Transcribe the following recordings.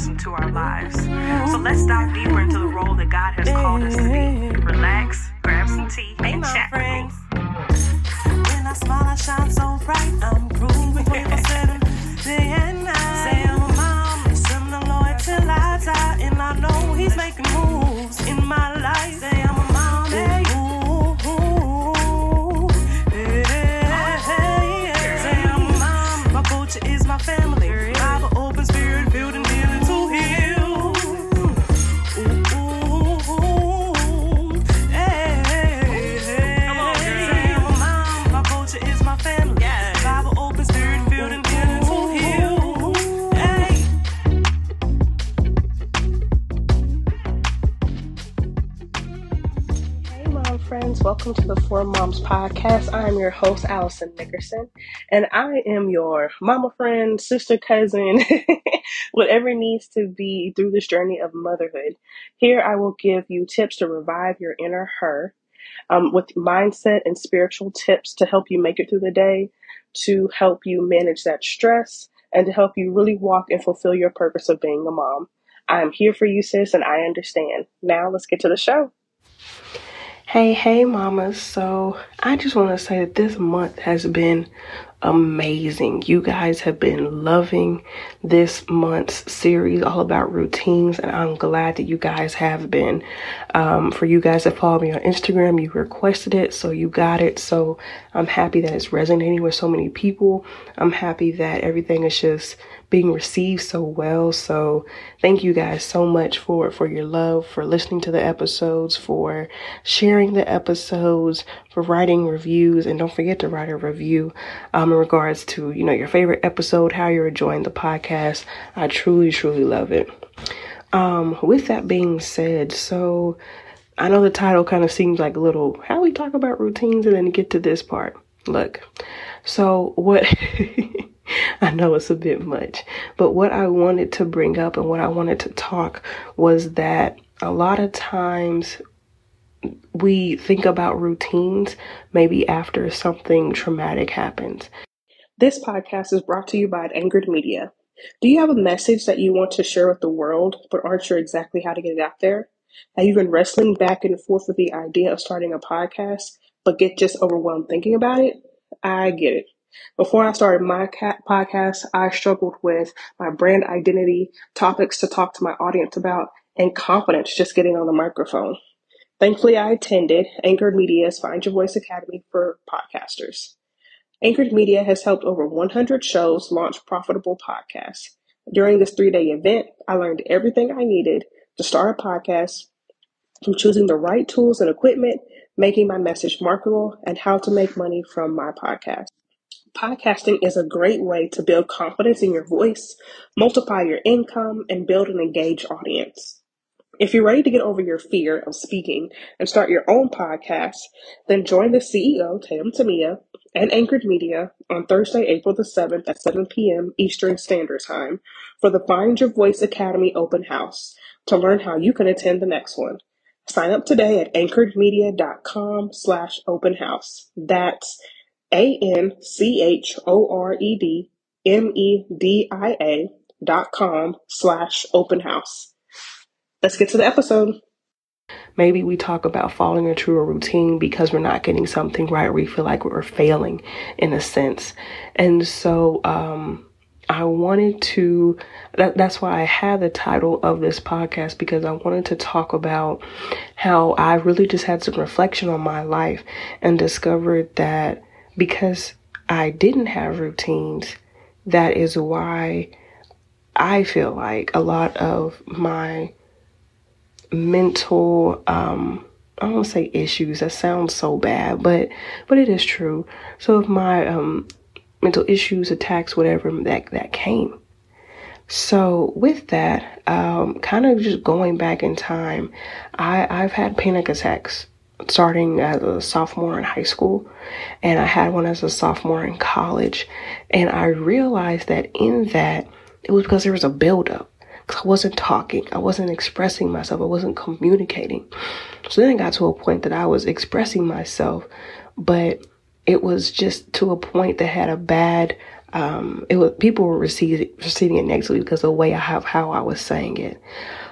system to our lives. So let's dive deeper into the role that God has called us to be. Relax, grab some tea, and chat me. When I smile, I shine so bright. I'm grooving 24/7, day and night. Say oh, I'm a mom, serve the Lord till I die, and I know He's making moves in my life. Say I'm a mom, hey, ooh, ooh, hey, hey, hey. Say I'm a mom, my culture is my family. Welcome to the Four Moms Podcast. I am your host, Allyson Nickerson, and I am your mama friend, sister, cousin, whatever needs to be through this journey of motherhood. Here, I will give you tips to revive your inner her um, with mindset and spiritual tips to help you make it through the day, to help you manage that stress, and to help you really walk and fulfill your purpose of being a mom. I am here for you, sis, and I understand. Now, let's get to the show. Hey, hey, mamas. So, I just want to say that this month has been amazing. You guys have been loving this month's series all about routines, and I'm glad that you guys have been. Um, for you guys that follow me on Instagram, you requested it, so you got it. So, I'm happy that it's resonating with so many people. I'm happy that everything is just being received so well. So thank you guys so much for for your love, for listening to the episodes, for sharing the episodes, for writing reviews, and don't forget to write a review um, in regards to you know your favorite episode, how you're enjoying the podcast. I truly, truly love it. Um, with that being said, so I know the title kind of seems like a little how we talk about routines and then get to this part. Look, so what I know it's a bit much, but what I wanted to bring up and what I wanted to talk was that a lot of times we think about routines maybe after something traumatic happens. This podcast is brought to you by Anchored Media. Do you have a message that you want to share with the world, but aren't sure exactly how to get it out there? Have you been wrestling back and forth with the idea of starting a podcast, but get just overwhelmed thinking about it? I get it. Before I started my cat podcast, I struggled with my brand identity, topics to talk to my audience about, and confidence just getting on the microphone. Thankfully, I attended Anchored Media's Find Your Voice Academy for podcasters. Anchored Media has helped over 100 shows launch profitable podcasts. During this three day event, I learned everything I needed to start a podcast from choosing the right tools and equipment, making my message marketable, and how to make money from my podcast. Podcasting is a great way to build confidence in your voice, multiply your income, and build an engaged audience. If you're ready to get over your fear of speaking and start your own podcast, then join the CEO, Tatum Tamia, and Anchored Media on Thursday, April the 7th at 7 p.m. Eastern Standard Time for the Find Your Voice Academy open house to learn how you can attend the next one. Sign up today at anchoredmedia.com slash open house. That's A-N-C-H-O-R-E-D-M-E-D-I-A dot com slash open house. Let's get to the episode. Maybe we talk about falling into a routine because we're not getting something right. We feel like we're failing in a sense. And so, um, I wanted to, that, that's why I had the title of this podcast because I wanted to talk about how I really just had some reflection on my life and discovered that because I didn't have routines, that is why I feel like a lot of my mental um I don't say issues. That sounds so bad, but but it is true. So if my um mental issues, attacks, whatever that that came. So with that, um, kind of just going back in time, I I've had panic attacks starting as a sophomore in high school, and I had one as a sophomore in college, and I realized that in that it was because there was a buildup. Because I wasn't talking. I wasn't expressing myself. I wasn't communicating. So then it got to a point that I was expressing myself, but it was just to a point that had a bad um, it was people were receiving receiving it negatively because of the way I have how I was saying it.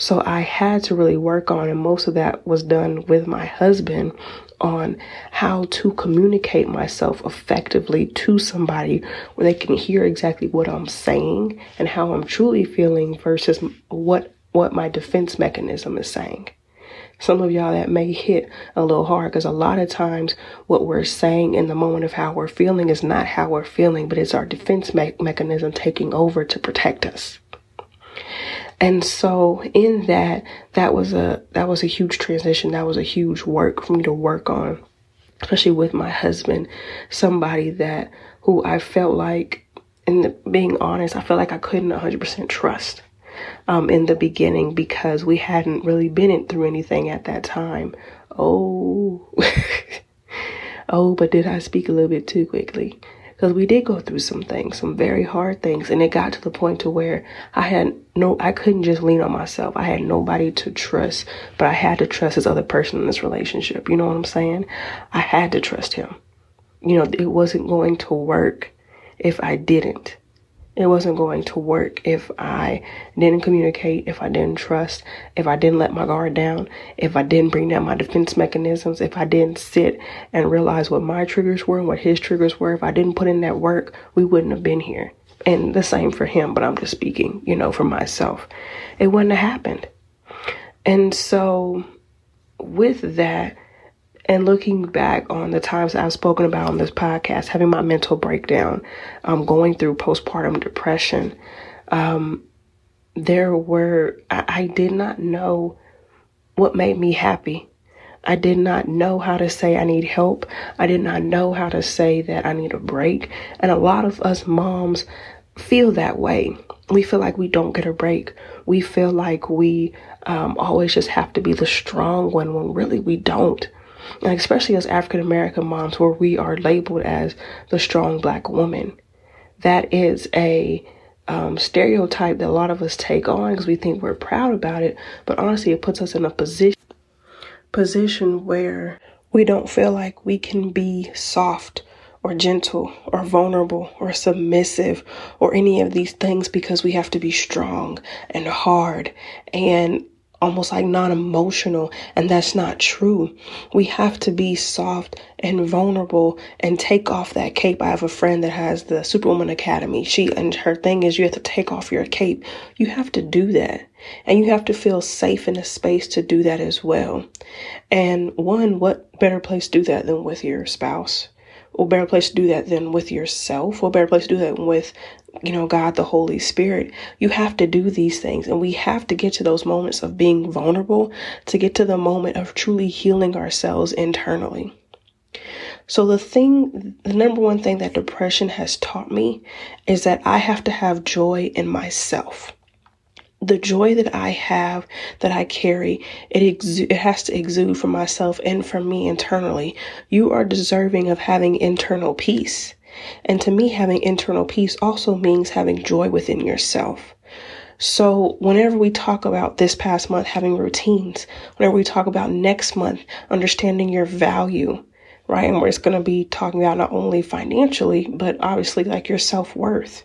So I had to really work on, and most of that was done with my husband on how to communicate myself effectively to somebody where they can hear exactly what I'm saying and how I'm truly feeling versus what what my defense mechanism is saying. Some of y'all that may hit a little hard because a lot of times what we're saying in the moment of how we're feeling is not how we're feeling, but it's our defense me- mechanism taking over to protect us. And so in that, that was a, that was a huge transition. That was a huge work for me to work on, especially with my husband, somebody that who I felt like, in being honest, I felt like I couldn't 100% trust um, in the beginning because we hadn't really been through anything at that time. Oh, oh, but did I speak a little bit too quickly? Because we did go through some things, some very hard things, and it got to the point to where I had no, I couldn't just lean on myself. I had nobody to trust, but I had to trust this other person in this relationship. You know what I'm saying? I had to trust him. You know, it wasn't going to work if I didn't. It wasn't going to work if I didn't communicate, if I didn't trust, if I didn't let my guard down, if I didn't bring down my defense mechanisms, if I didn't sit and realize what my triggers were and what his triggers were. If I didn't put in that work, we wouldn't have been here. And the same for him, but I'm just speaking, you know, for myself. It wouldn't have happened. And so with that, and looking back on the times I've spoken about on this podcast, having my mental breakdown, um, going through postpartum depression, um, there were, I, I did not know what made me happy. I did not know how to say I need help. I did not know how to say that I need a break. And a lot of us moms feel that way. We feel like we don't get a break. We feel like we um, always just have to be the strong one when really we don't and especially as African American moms, where we are labeled as the strong black woman. That is a um, stereotype that a lot of us take on because we think we're proud about it, but honestly, it puts us in a position position where we don't feel like we can be soft or gentle or vulnerable or submissive or any of these things because we have to be strong and hard and almost like non emotional, and that's not true. We have to be soft and vulnerable and take off that cape. I have a friend that has the Superwoman Academy. She and her thing is you have to take off your cape. You have to do that. And you have to feel safe in a space to do that as well. And one, what better place to do that than with your spouse? What better place to do that than with yourself? What better place to do that with you know, God, the Holy Spirit. You have to do these things. And we have to get to those moments of being vulnerable to get to the moment of truly healing ourselves internally. So, the thing, the number one thing that depression has taught me is that I have to have joy in myself. The joy that I have, that I carry, it, exu- it has to exude from myself and from me internally. You are deserving of having internal peace. And to me, having internal peace also means having joy within yourself. So, whenever we talk about this past month having routines, whenever we talk about next month understanding your value, right? And we're just going to be talking about not only financially, but obviously like your self worth.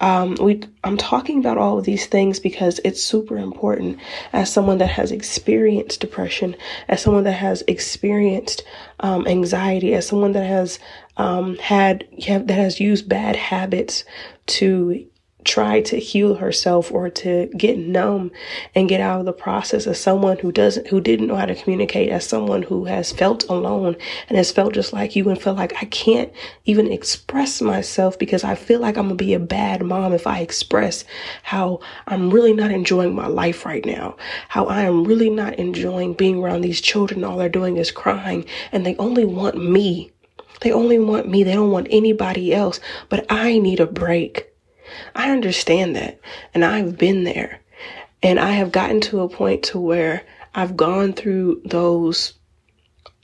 Um, we, I'm talking about all of these things because it's super important as someone that has experienced depression, as someone that has experienced um, anxiety, as someone that has um, had that has used bad habits to try to heal herself or to get numb and get out of the process as someone who doesn't who didn't know how to communicate as someone who has felt alone and has felt just like you and felt like I can't even express myself because I feel like I'm gonna be a bad mom if I express how I'm really not enjoying my life right now how I am really not enjoying being around these children. All they're doing is crying and they only want me. They only want me. They don't want anybody else. But I need a break I understand that. And I've been there. And I have gotten to a point to where I've gone through those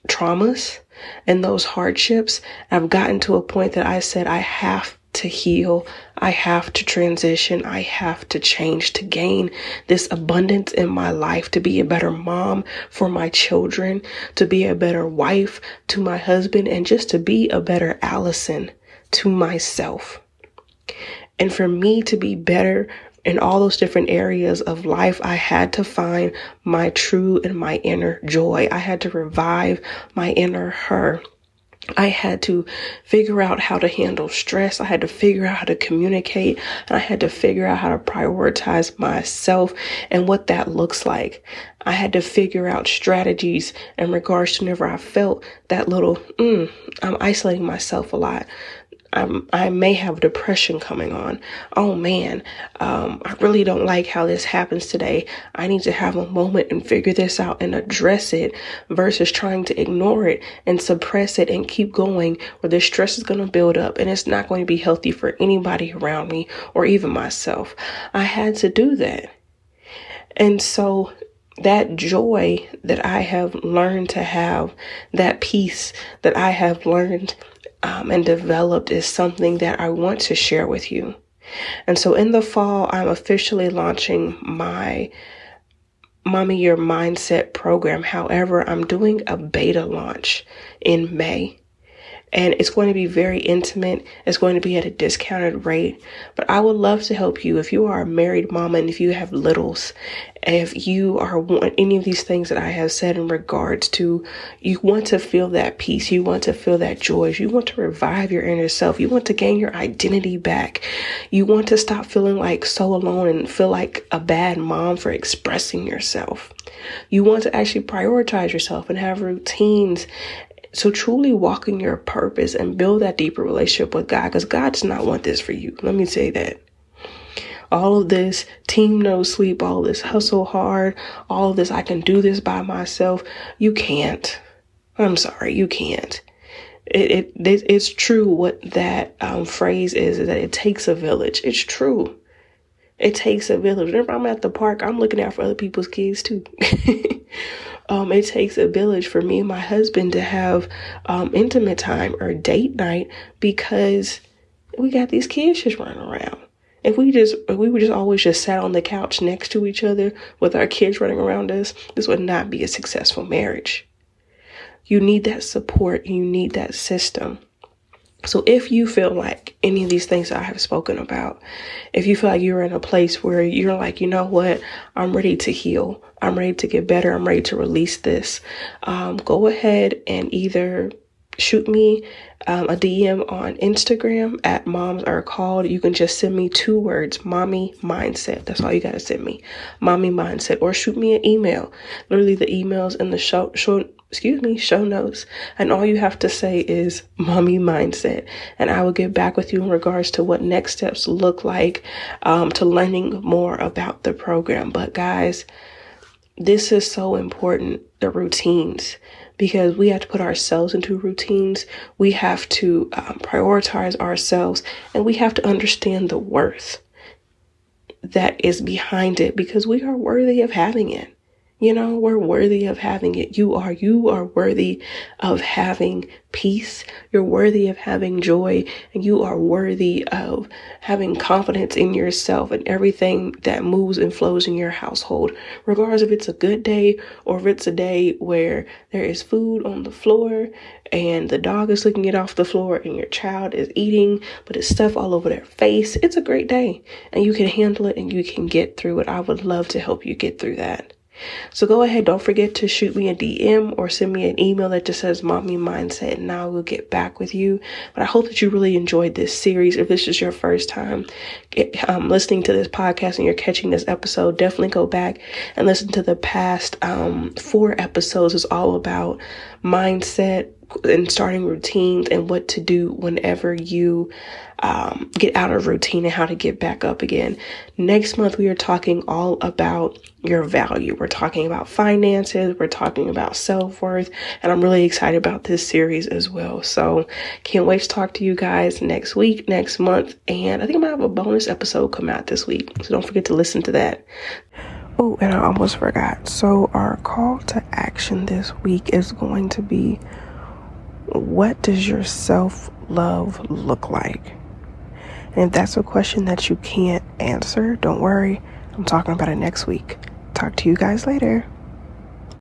traumas and those hardships. I've gotten to a point that I said I have to heal. I have to transition. I have to change to gain this abundance in my life, to be a better mom for my children, to be a better wife to my husband, and just to be a better Allyson to myself. And for me to be better in all those different areas of life, I had to find my true and my inner joy. I had to revive my inner her. I had to figure out how to handle stress. I had to figure out how to communicate and I had to figure out how to prioritize myself and what that looks like. I had to figure out strategies in regards to whenever I felt that little, mm, I'm isolating myself a lot. I'm, I may have depression coming on. Oh man, um, I really don't like how this happens today. I need to have a moment and figure this out and address it versus trying to ignore it and suppress it and keep going where the stress is going to build up and it's not going to be healthy for anybody around me or even myself. I had to do that. And so that joy that I have learned to have, that peace that I have learned um, and developed is something that I want to share with you. And so in the fall, I'm officially launching my Mommy Your Mindset program. However, I'm doing a beta launch in May and it's going to be very intimate. It's going to be at a discounted rate. But I would love to help you if you are a married mom and if you have littles, if you are want any of these things that I have said in regards to you want to feel that peace, you want to feel that joy, you want to revive your inner self, you want to gain your identity back, you want to stop feeling like so alone and feel like a bad mom for expressing yourself. You want to actually prioritize yourself and have routines so truly walk in your purpose and build that deeper relationship with God because God does not want this for you. Let me say that. All of this team no sleep, all this hustle hard, all of this, I can do this by myself. You can't. I'm sorry, you can't. It, it it's true what that um, phrase is, is that it takes a village. It's true. It takes a village. Whenever I'm at the park, I'm looking out for other people's kids too. um, it takes a village for me and my husband to have um, intimate time or date night because we got these kids just running around. If we just if we would just always just sat on the couch next to each other with our kids running around us, this would not be a successful marriage. You need that support. You need that system. So if you feel like any of these things I have spoken about, if you feel like you're in a place where you're like, you know what, I'm ready to heal, I'm ready to get better, I'm ready to release this, um, go ahead and either shoot me um, a DM on Instagram at moms are called. You can just send me two words, mommy mindset. That's all you got to send me, mommy mindset, or shoot me an email. Literally, the emails in the show, show excuse me, show notes. And all you have to say is mommy mindset. And I will get back with you in regards to what next steps look like um, to learning more about the program. But guys, this is so important the routines because we have to put ourselves into routines. We have to um, prioritize ourselves and we have to understand the worth that is behind it because we are worthy of having it. You know, we're worthy of having it. You are, you are worthy of having peace. You're worthy of having joy and you are worthy of having confidence in yourself and everything that moves and flows in your household. Regardless if it's a good day or if it's a day where there is food on the floor and the dog is licking it off the floor and your child is eating, but it's stuff all over their face. It's a great day and you can handle it and you can get through it. I would love to help you get through that. So go ahead, don't forget to shoot me a DM or send me an email that just says Mommy Mindset and I will get back with you. But I hope that you really enjoyed this series. If this is your first time um, listening to this podcast and you're catching this episode, definitely go back and listen to the past um, four episodes. It's all about mindset, and starting routines and what to do whenever you um, get out of routine and how to get back up again. Next month, we are talking all about your value. We're talking about finances, we're talking about self worth, and I'm really excited about this series as well. So, can't wait to talk to you guys next week, next month, and I think I'm gonna have a bonus episode come out this week. So, don't forget to listen to that. Oh, and I almost forgot. So, our call to action this week is going to be what does your self love look like? And if that's a question that you can't answer, don't worry. I'm talking about it next week. Talk to you guys later.